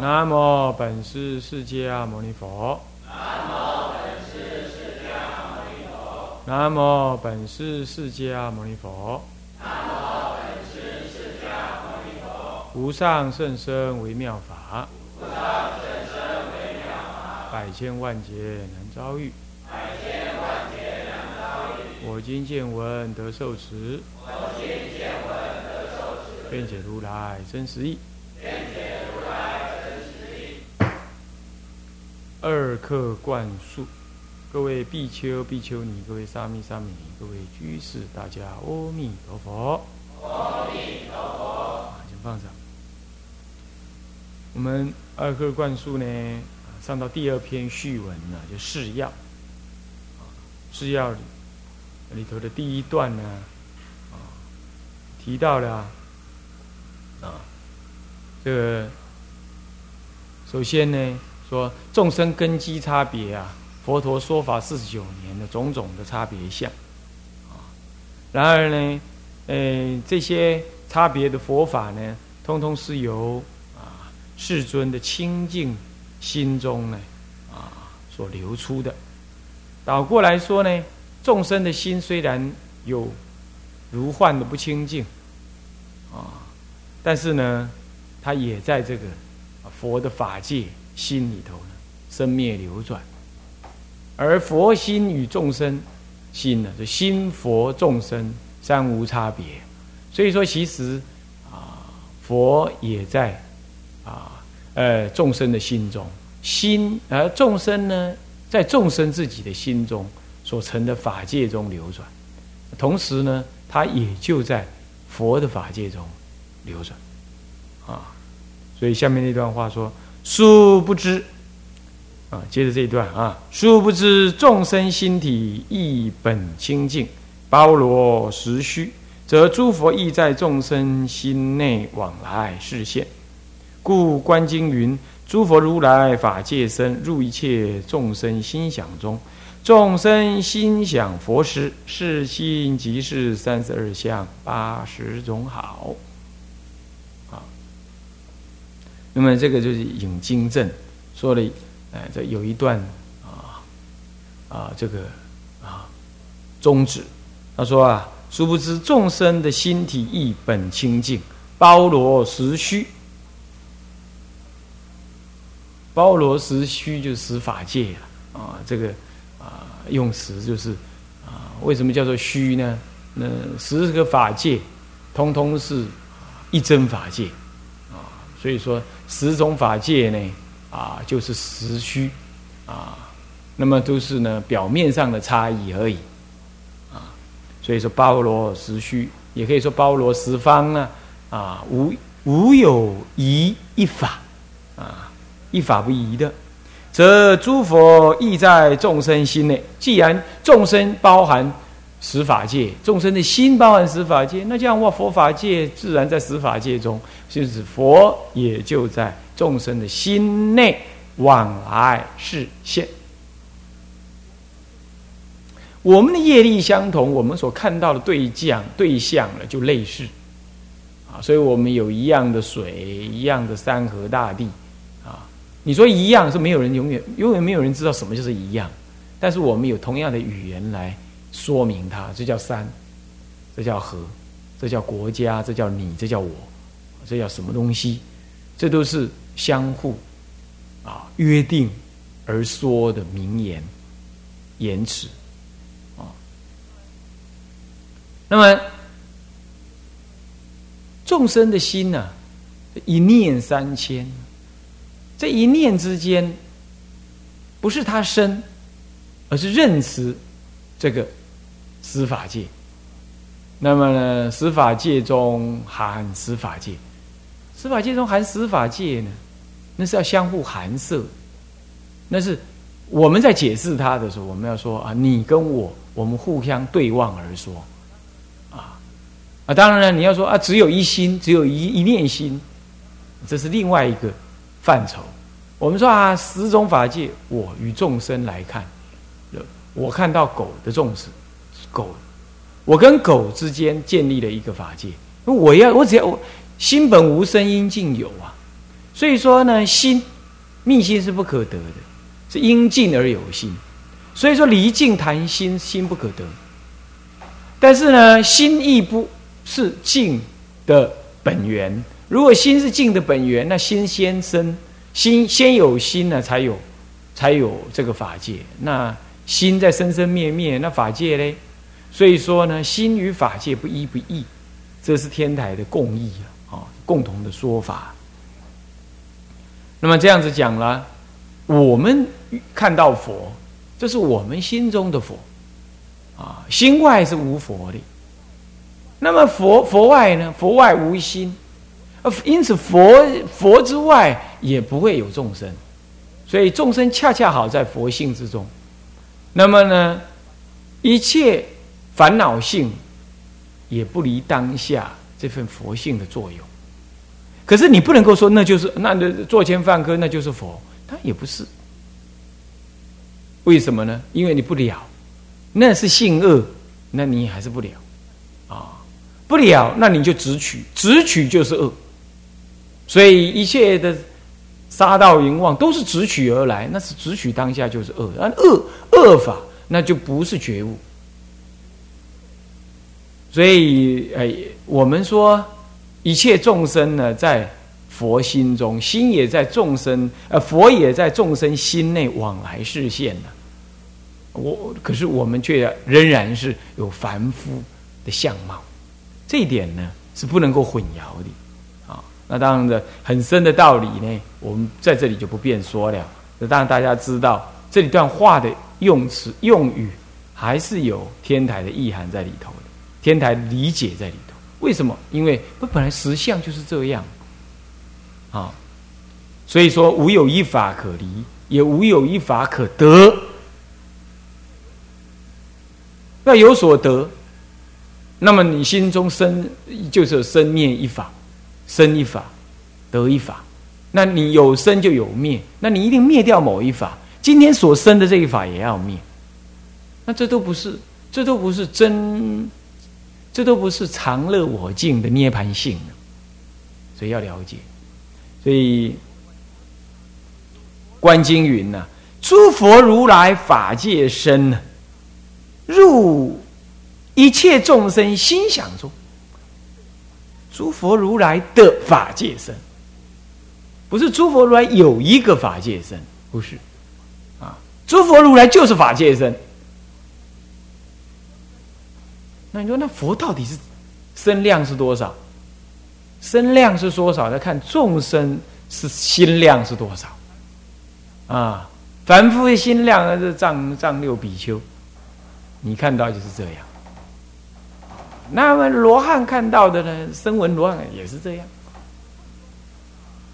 南无本师释迦牟尼佛。南无本师释迦牟尼佛。无上甚深微妙法。百千万劫难遭遇。我今见闻得受持。辩解如来真实义。二课灌输，各位比丘、比丘尼，各位沙弥、沙弥尼，各位居士，大家阿弥陀佛。阿弥陀佛。先放上。我们二课灌输呢，上到第二篇序文呢，就释要。释要里里头的第一段呢，啊，提到了啊，这个首先呢。说众生根基差别啊，佛陀说法四十九年的种种的差别相，啊，然而呢，呃，这些差别的佛法呢，通通是由啊世尊的清净心中呢啊所流出的。倒过来说呢，众生的心虽然有如幻的不清净，啊，但是呢，他也在这个佛的法界。心里头呢，生灭流转，而佛心与众生心呢，就心佛众生三无差别。所以说，其实啊，佛也在啊，呃，众生的心中，心而众生呢，在众生自己的心中所成的法界中流转，同时呢，他也就在佛的法界中流转啊。所以下面那段话说。殊不知，啊，接着这一段啊，殊不知众生心体一本清净，包罗实虚，则诸佛亦在众生心内往来示现。故观经云：诸佛如来法界身，入一切众生心想中，众生心想佛时，是心即是三十二相八十种好。那么这个就是引经证说了，哎，这有一段啊啊，这个啊宗旨，他说啊，殊不知众生的心体一本清净，包罗实虚，包罗实虚就是实法界了啊。这个啊用词就是啊，为什么叫做虚呢？那十个法界通通是一真法界。所以说十种法界呢，啊，就是实虚，啊，那么都是呢表面上的差异而已，啊，所以说包罗实虚，也可以说包罗十方啊，啊，无无有疑一法，啊，一法不疑的，则诸佛亦在众生心内。既然众生包含十法界，众生的心包含十法界，那这样话佛法界自然在十法界中。就是佛也就在众生的心内往来视现。我们的业力相同，我们所看到的对象对象了就类似啊，所以我们有一样的水，一样的山河大地啊。你说一样是没有人永远永远没有人知道什么就是一样，但是我们有同样的语言来说明它，这叫山，这叫河，这叫国家，这叫你，这叫我。这叫什么东西？这都是相互啊约定而说的名言言辞啊。那么众生的心呢，一念三千，这一念之间，不是他生，而是认识这个司法界。那么呢，司法界中含司法界。司法界中含司法界呢，那是要相互含摄。那是我们在解释它的时候，我们要说啊，你跟我，我们互相对望而说，啊啊，当然了，你要说啊，只有一心，只有一一念心，这是另外一个范畴。我们说啊，十种法界，我与众生来看，我看到狗的众生，狗，我跟狗之间建立了一个法界，我要我只要我。心本无声，应尽有啊！所以说呢，心密心是不可得的，是因尽而有心。所以说离境谈心，心不可得。但是呢，心亦不是静的本源。如果心是静的本源，那心先生，心先有心呢，才有才有这个法界。那心在生生灭灭，那法界嘞？所以说呢，心与法界不一不异，这是天台的共义啊，啊，共同的说法。那么这样子讲了，我们看到佛，这是我们心中的佛。啊，心外是无佛的，那么佛佛外呢？佛外无心，因此佛佛之外也不会有众生，所以众生恰恰好在佛性之中。那么呢，一切烦恼性也不离当下这份佛性的作用。可是你不能够说那就是那作奸犯科那就是佛，他也不是。为什么呢？因为你不了。那是性恶，那你还是不了啊，不了，那你就直取，直取就是恶，所以一切的杀盗淫妄都是直取而来，那是直取当下就是恶，而恶恶法那就不是觉悟，所以哎，我们说一切众生呢，在佛心中，心也在众生，呃，佛也在众生心内往来视线呢。我可是我们却仍然是有凡夫的相貌，这一点呢是不能够混淆的啊。那当然的很深的道理呢，我们在这里就不便说了。那当然大家知道这里段话的用词用语还是有天台的意涵在里头的，天台理解在里头。为什么？因为不本来实相就是这样啊，所以说无有一法可离，也无有一法可得。要有所得，那么你心中生就是生灭一法，生一法，得一法。那你有生就有灭，那你一定灭掉某一法。今天所生的这一法也要灭，那这都不是，这都不是真，这都不是常乐我净的涅盘性所以要了解。所以观经云呐，诸佛如来法界身。入一切众生心想中，诸佛如来的法界身，不是诸佛如来有一个法界身，不是啊，诸佛如来就是法界身。那你说，那佛到底是身量是多少？身量是多少？要看众生是心量是多少啊？凡夫的心量是丈丈六比丘。你看到就是这样，那么罗汉看到的呢？声闻罗汉也是这样，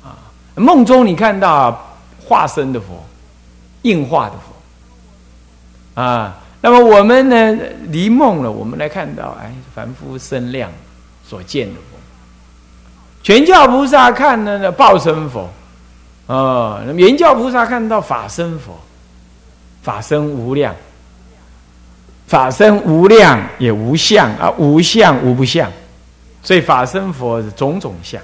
啊，梦中你看到化身的佛，应化的佛，啊，那么我们呢离梦了，我们来看到，哎，凡夫身量所见的佛，全教菩萨看呢报身佛，啊，那么圆教菩萨看到法身佛，法身无量。法身无量也无相啊，无相无不相，所以法身佛是种种相，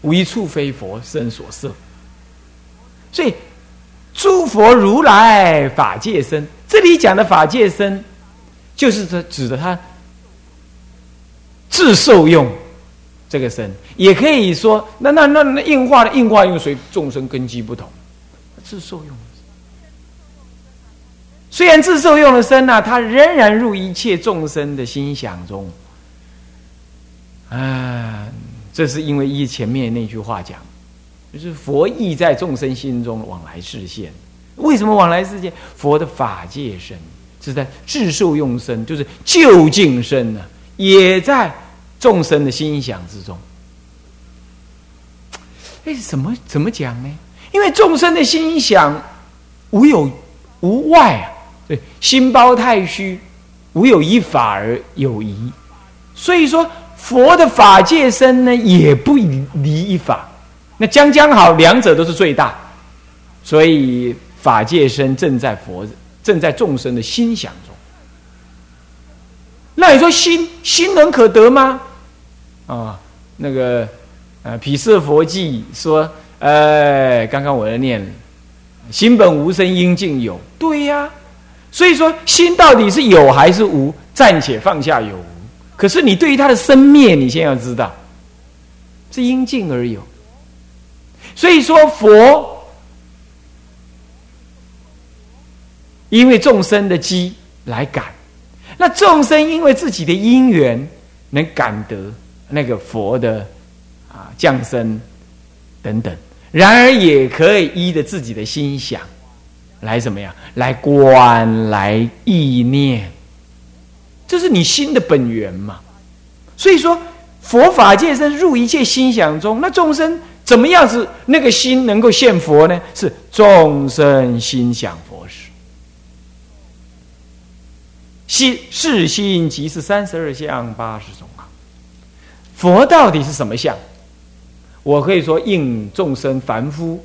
无一处非佛身所摄。所以诸佛如来法界身，这里讲的法界身，就是指指的他自受用这个身，也可以说，那那那那硬化的硬化用随众生根基不同，自受用。虽然自受用的身呐，它仍然入一切众生的心想中。啊，这是因为依前面那句话讲，就是佛意在众生心中往来视线。为什么往来视线？佛的法界身是在智受用身，就是究竟身呢，也在众生的心想之中。哎，怎么怎么讲呢？因为众生的心想无有无外啊。对，心包太虚，无有一法而有疑，所以说佛的法界身呢，也不离一法。那将将好，两者都是最大，所以法界身正在佛，正在众生的心想中。那你说心心能可得吗？啊，那个呃，毗舍佛记说，呃，刚刚我在念，心本无生，应尽有，对呀。所以说，心到底是有还是无？暂且放下有无。可是你对于它的生灭，你先要知道，是应尽而有。所以说，佛因为众生的机来感，那众生因为自己的因缘能感得那个佛的。啊，降生等等，然而也可以依着自己的心想来怎么样？来观，来意念，这是你心的本源嘛。所以说，佛法界生入一切心想中，那众生怎么样子？那个心能够现佛呢？是众生心想佛时，心是心即是三十二相八十种啊。佛到底是什么相？我可以说，应众生凡夫、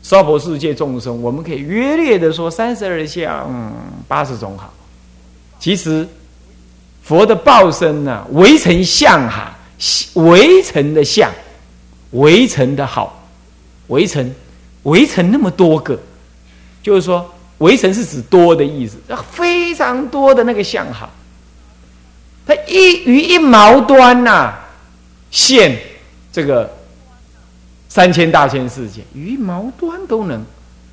娑婆世界众生，我们可以约略的说三十二相、八十种好。其实，佛的报身呢，为成相哈，为成的相，围城的好，围城，围城那么多个，就是说，围城是指多的意思，非常多的那个相好，它一于一毛端呐，现这个。三千大千世界，于毛端都能。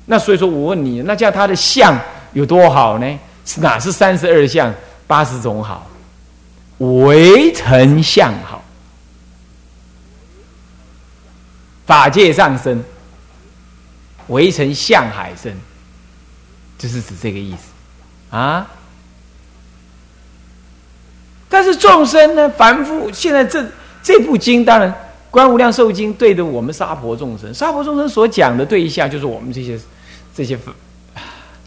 那所以说我问你，那叫他的相有多好呢？是哪是三十二相八十种好？围城相好，法界上升，围城向海生，就是指这个意思啊。但是众生呢，凡夫现在这这部经当然。观无量寿经对着我们娑婆众生，娑婆众生所讲的对象就是我们这些这些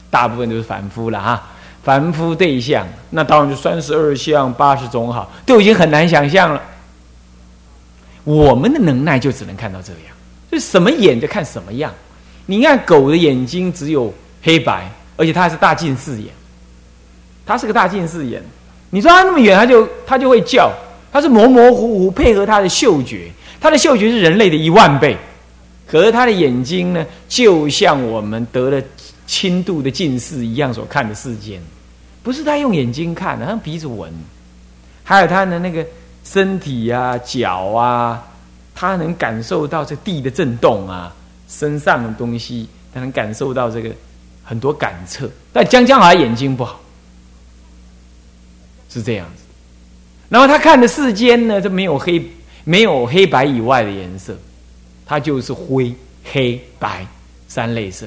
大部分都是凡夫了哈。凡夫对象，那当然就三十二相八十种好，都已经很难想象了。我们的能耐就只能看到这样，就什么眼就看什么样。你看狗的眼睛只有黑白，而且它还是大近视眼，它是个大近视眼。你说它那么远，它就它就会叫，它是模模糊糊配合它的嗅觉。它的嗅觉是人类的一万倍，可是它的眼睛呢，就像我们得了轻度的近视一样所看的世间，不是它用眼睛看，它用鼻子闻，还有它的那个身体啊、脚啊，他能感受到这地的震动啊，身上的东西，他能感受到这个很多感测。但江江华眼睛不好，是这样子。然后他看的世间呢，就没有黑。没有黑白以外的颜色，它就是灰、黑白三类色，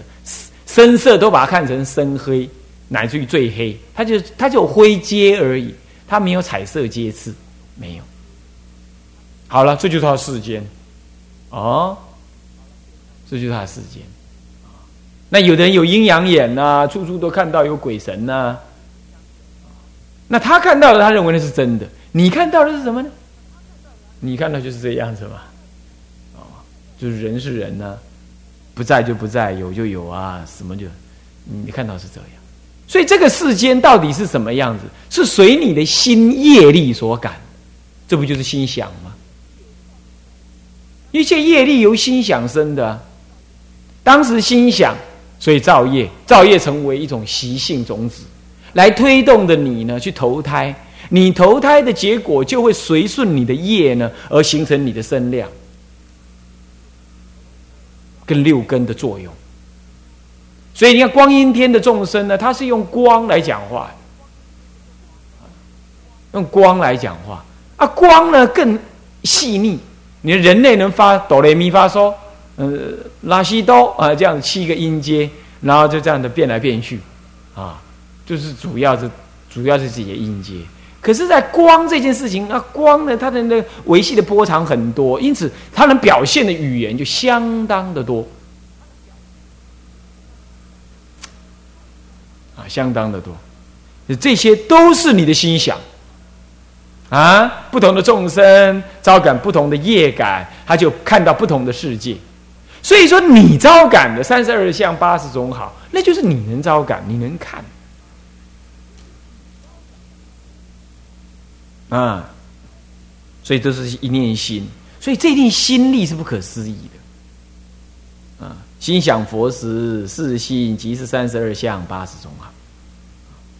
深色都把它看成深黑，乃至于最黑，它就它就灰阶而已，它没有彩色阶次，没有。好了，这就是他世间，哦，这就是他世间。那有的人有阴阳眼呐，处处都看到有鬼神呐，那他看到的，他认为那是真的，你看到的是什么呢？你看到就是这样子嘛，哦，就是人是人呢，不在就不在，有就有啊，什么就，你看到是这样，所以这个世间到底是什么样子？是随你的心业力所感，这不就是心想吗？一切业力由心想生的，当时心想，所以造业，造业成为一种习性种子，来推动的你呢去投胎。你投胎的结果就会随顺你的业呢，而形成你的身量跟六根的作用。所以你看，光阴天的众生呢，他是用光来讲话，用光来讲话啊，光呢更细腻。你人类能发哆来咪发嗦，呃，拉西哆啊，这样七个音阶，然后就这样的变来变去，啊，就是主要是主要是这些音阶。可是，在光这件事情，那光呢？它的那个维系的波长很多，因此它能表现的语言就相当的多，啊，相当的多。这些都是你的心想啊。不同的众生招感不同的业感，他就看到不同的世界。所以说，你招感的三十二相八十种好，那就是你能招感，你能看。啊，所以这是一念心，所以这一定心力是不可思议的。啊，心想佛时，是心即是三十二相八十种好，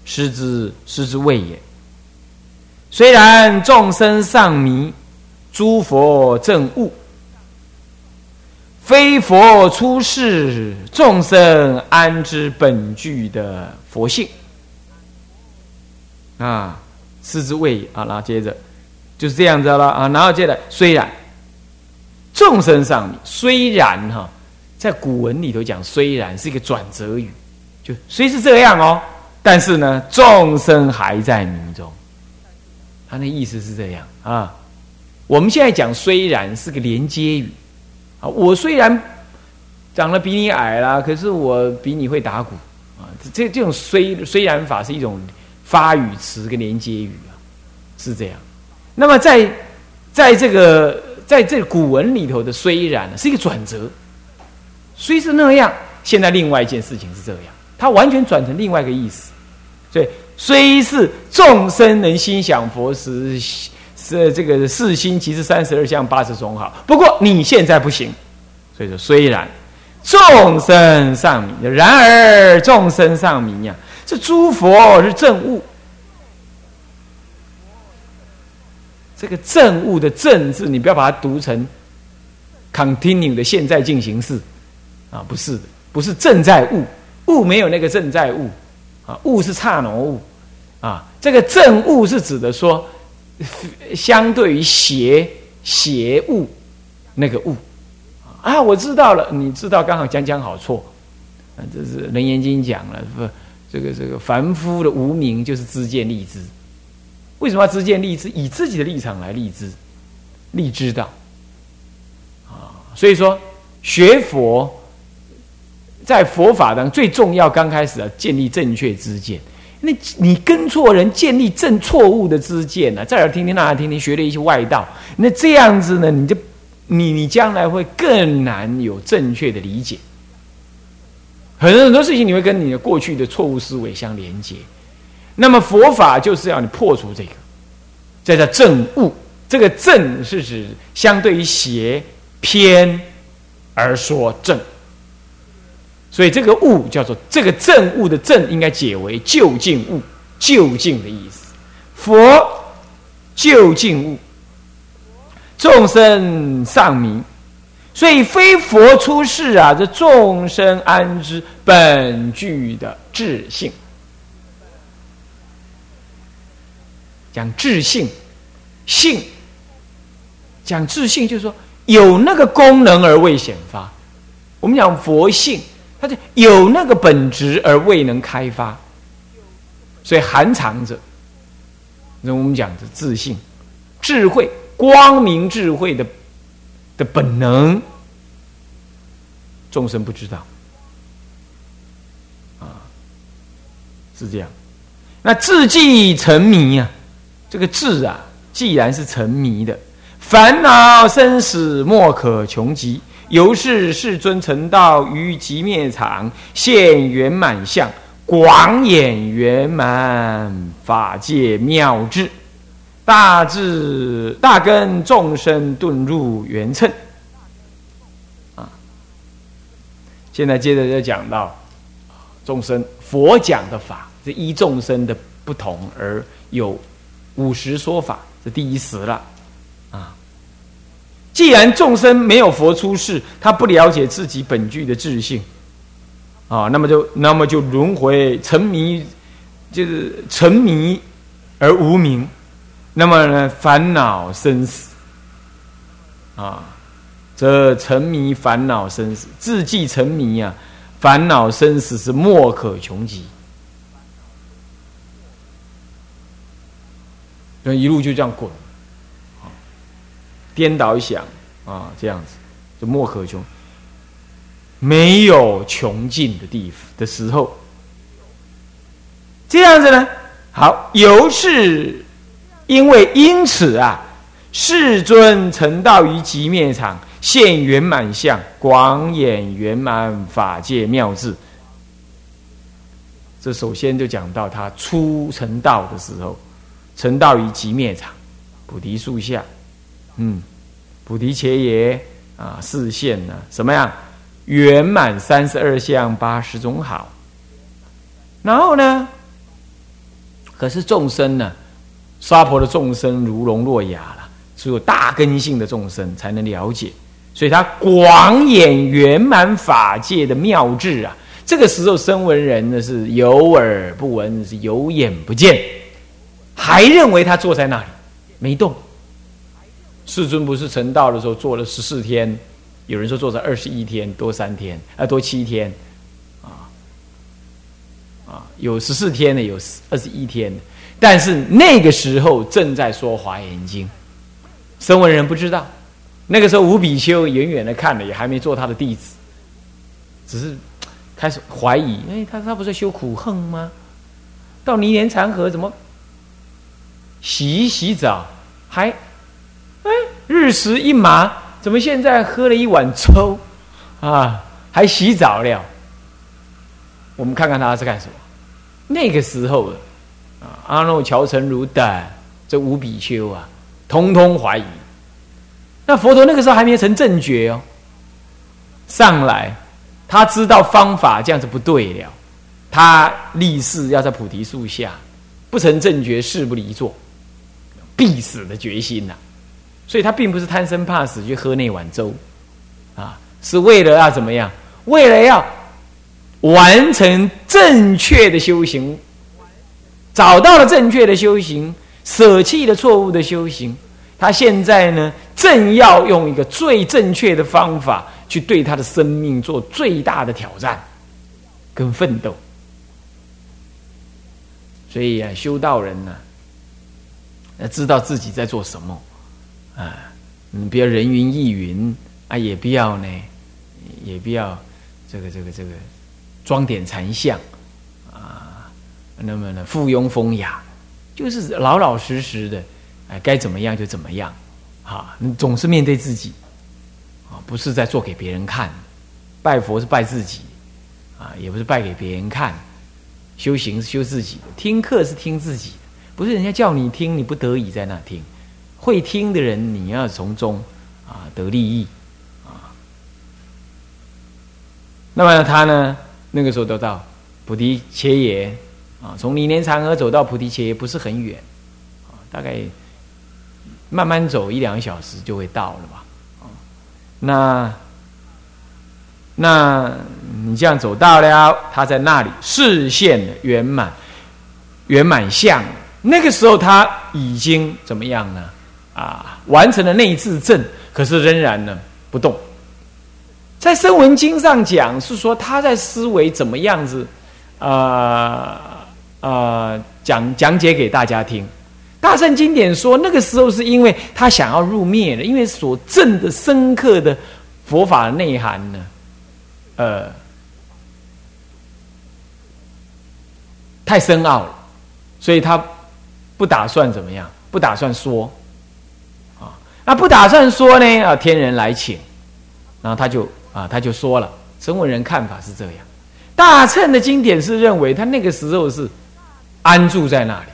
师之师之谓也。虽然众生尚迷，诸佛正悟。非佛出世，众生安知本具的佛性？啊，是之谓啊。然后接着就是这样子了啊。然后接着，虽然众生上迷，虽然哈，在古文里头讲，虽然是一个转折语，就虽是这样哦，但是呢，众生还在迷中。他那意思是这样啊。我们现在讲虽然是个连接语啊。我虽然长得比你矮啦，可是我比你会打鼓啊！这这种虽虽然法是一种发语词跟连接语啊，是这样。那么在在这个在这古文里头的虽然是一个转折，虽是那样，现在另外一件事情是这样，它完全转成另外一个意思。所以虽是众生能心想佛时。是这个四心即是三十二相八十种好，不过你现在不行，所以说虽然众生尚迷，然而众生尚迷呀，这诸佛是正悟。这个正悟的正字，你不要把它读成 continue 的现在进行式啊，不是的，不是正在悟，悟没有那个正在悟啊，悟是刹那悟啊，这个正悟是指的说。相对于邪邪物那个物啊，我知道了，你知道刚好讲讲好错啊，这是《楞严经》讲了，不，这个这个凡夫的无名就是知见立知，为什么要知见立知？以自己的立场来立知，立知道啊，所以说学佛在佛法当中最重要，刚开始要建立正确知见。那你跟错人，建立正错误的知见呢？这儿听听，那儿听听，学了一些外道，那这样子呢？你就你你将来会更难有正确的理解。很多很多事情，你会跟你的过去的错误思维相连接。那么佛法就是要你破除这个，这叫正悟。这个正是指相对于邪偏而说正。所以这个悟叫做这个正悟的正，应该解为究竟悟，究竟的意思。佛究竟悟，众生尚明，所以非佛出世啊，这众生安知本具的智性？讲智性，性讲智性，就是说有那个功能而未显发。我们讲佛性。他就有那个本质而未能开发，所以含藏着。那我们讲的自信、智慧、光明智慧的的本能，众生不知道啊，是这样。那自既沉迷啊，这个智啊，既然是沉迷的，烦恼生死莫可穷极。由是世尊成道于极灭场，现圆满相，广演圆满法界妙智，大智大根众生顿入圆称。啊，现在接着就讲到众生佛讲的法，这依众生的不同而有五十说法，这第一十了。既然众生没有佛出世，他不了解自己本具的智性，啊，那么就那么就轮回沉迷，就是沉迷而无明，那么呢烦恼生死，啊，这沉迷烦恼生死，自既沉迷啊，烦恼生死是莫可穷极，那一路就这样滚。颠倒想啊，这样子就莫可穷，没有穷尽的地方的时候，这样子呢？好，由是因为因此啊，世尊成道于极灭场，现圆满相，广演圆满法界妙智。这首先就讲到他初成道的时候，成道于极灭场，菩提树下。嗯，菩提伽耶啊，视现呢，什么样圆满三十二相八十种好。然后呢，可是众生呢，娑婆的众生如聋若哑了，只有大根性的众生才能了解，所以他广演圆满法界的妙智啊。这个时候，声闻人呢是有耳不闻，是有眼不见，还认为他坐在那里没动。世尊不是成道的时候做了十四天，有人说做了二十一天多三天啊多七天，啊啊有十四天的有二十一天的，但是那个时候正在说华严经，声闻人不知道，那个时候五比丘远远的看了也还没做他的弟子，只是。开始怀疑，哎，他他不是修苦恨吗？到泥莲禅河怎么洗一洗澡，还哎日食一麻，怎么现在喝了一碗粥啊，还洗澡了？我们看看他是干什么？那个时候啊，阿耨乔成如等这五比丘啊，通通怀疑。那佛陀那个时候还没成正觉哦，上来。他知道方法这样子不对了，他立誓要在菩提树下不成正觉誓不离座，必死的决心呐。所以他并不是贪生怕死去喝那碗粥，啊，是为了要怎么样？为了要完成正确的修行，找到了正确的修行，舍弃了错误的修行。他现在呢，正要用一个最正确的方法。去对他的生命做最大的挑战跟奋斗，所以啊，修道人呢，要知道自己在做什么啊，你不要人云亦云啊，也不要呢，也不要这个这个这个装点禅相啊，那么呢，附庸风雅，就是老老实实的，哎，该怎么样就怎么样，哈，你总是面对自己啊。不是在做给别人看，拜佛是拜自己，啊，也不是拜给别人看，修行是修自己的，听课是听自己的，不是人家叫你听，你不得已在那听，会听的人你要从中啊得利益，啊，那么他呢，那个时候得到菩提切耶，啊，从尼连禅河走到菩提切耶不是很远，啊，大概慢慢走一两个小时就会到了吧。那，那你这样走到了，他在那里视线圆满，圆满相。那个时候他已经怎么样呢？啊，完成了内置正，可是仍然呢不动。在《声闻经》上讲是说他在思维怎么样子，啊啊，讲讲解给大家听。大圣经典说，那个时候是因为他想要入灭了，因为所证的深刻的佛法内涵呢，呃，太深奥了，所以他不打算怎么样，不打算说，那不打算说呢，啊，天人来请，然后他就啊，他就说了，声闻人看法是这样，大乘的经典是认为他那个时候是安住在那里。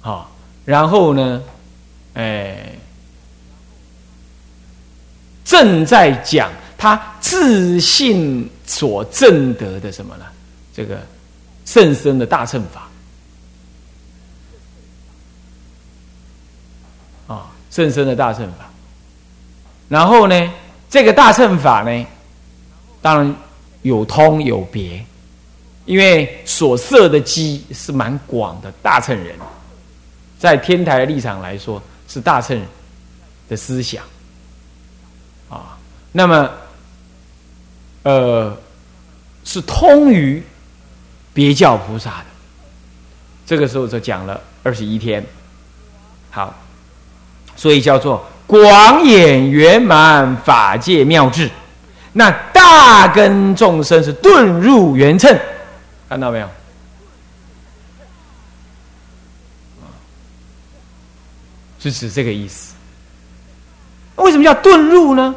好，然后呢，哎，正在讲他自信所证得的什么呢？这个甚深的大乘法啊，甚深的大乘法。然后呢，这个大乘法呢，当然有通有别，因为所设的机是蛮广的，大乘人。在天台的立场来说，是大乘的思想啊。那么，呃，是通于别教菩萨的。这个时候就讲了二十一天，好，所以叫做广演圆满法界妙智。那大根众生是顿入圆称，看到没有？是指这个意思。为什么叫遁入呢？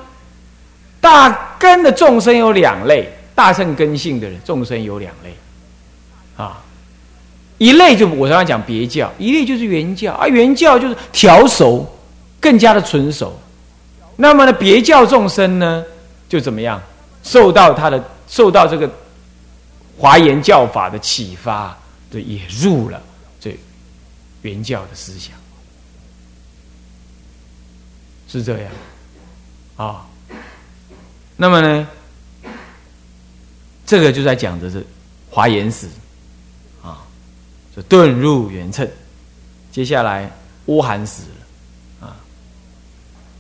大根的众生有两类，大圣根性的人众生有两类，啊，一类就我刚刚讲别教，一类就是原教啊，原教就是调熟更加的纯熟。那么呢，别教众生呢，就怎么样，受到他的受到这个华严教法的启发，就也入了这原教的思想，是这样啊。那么呢，这个就在讲的是华严史啊，就遁入圆乘。接下来，阿含史。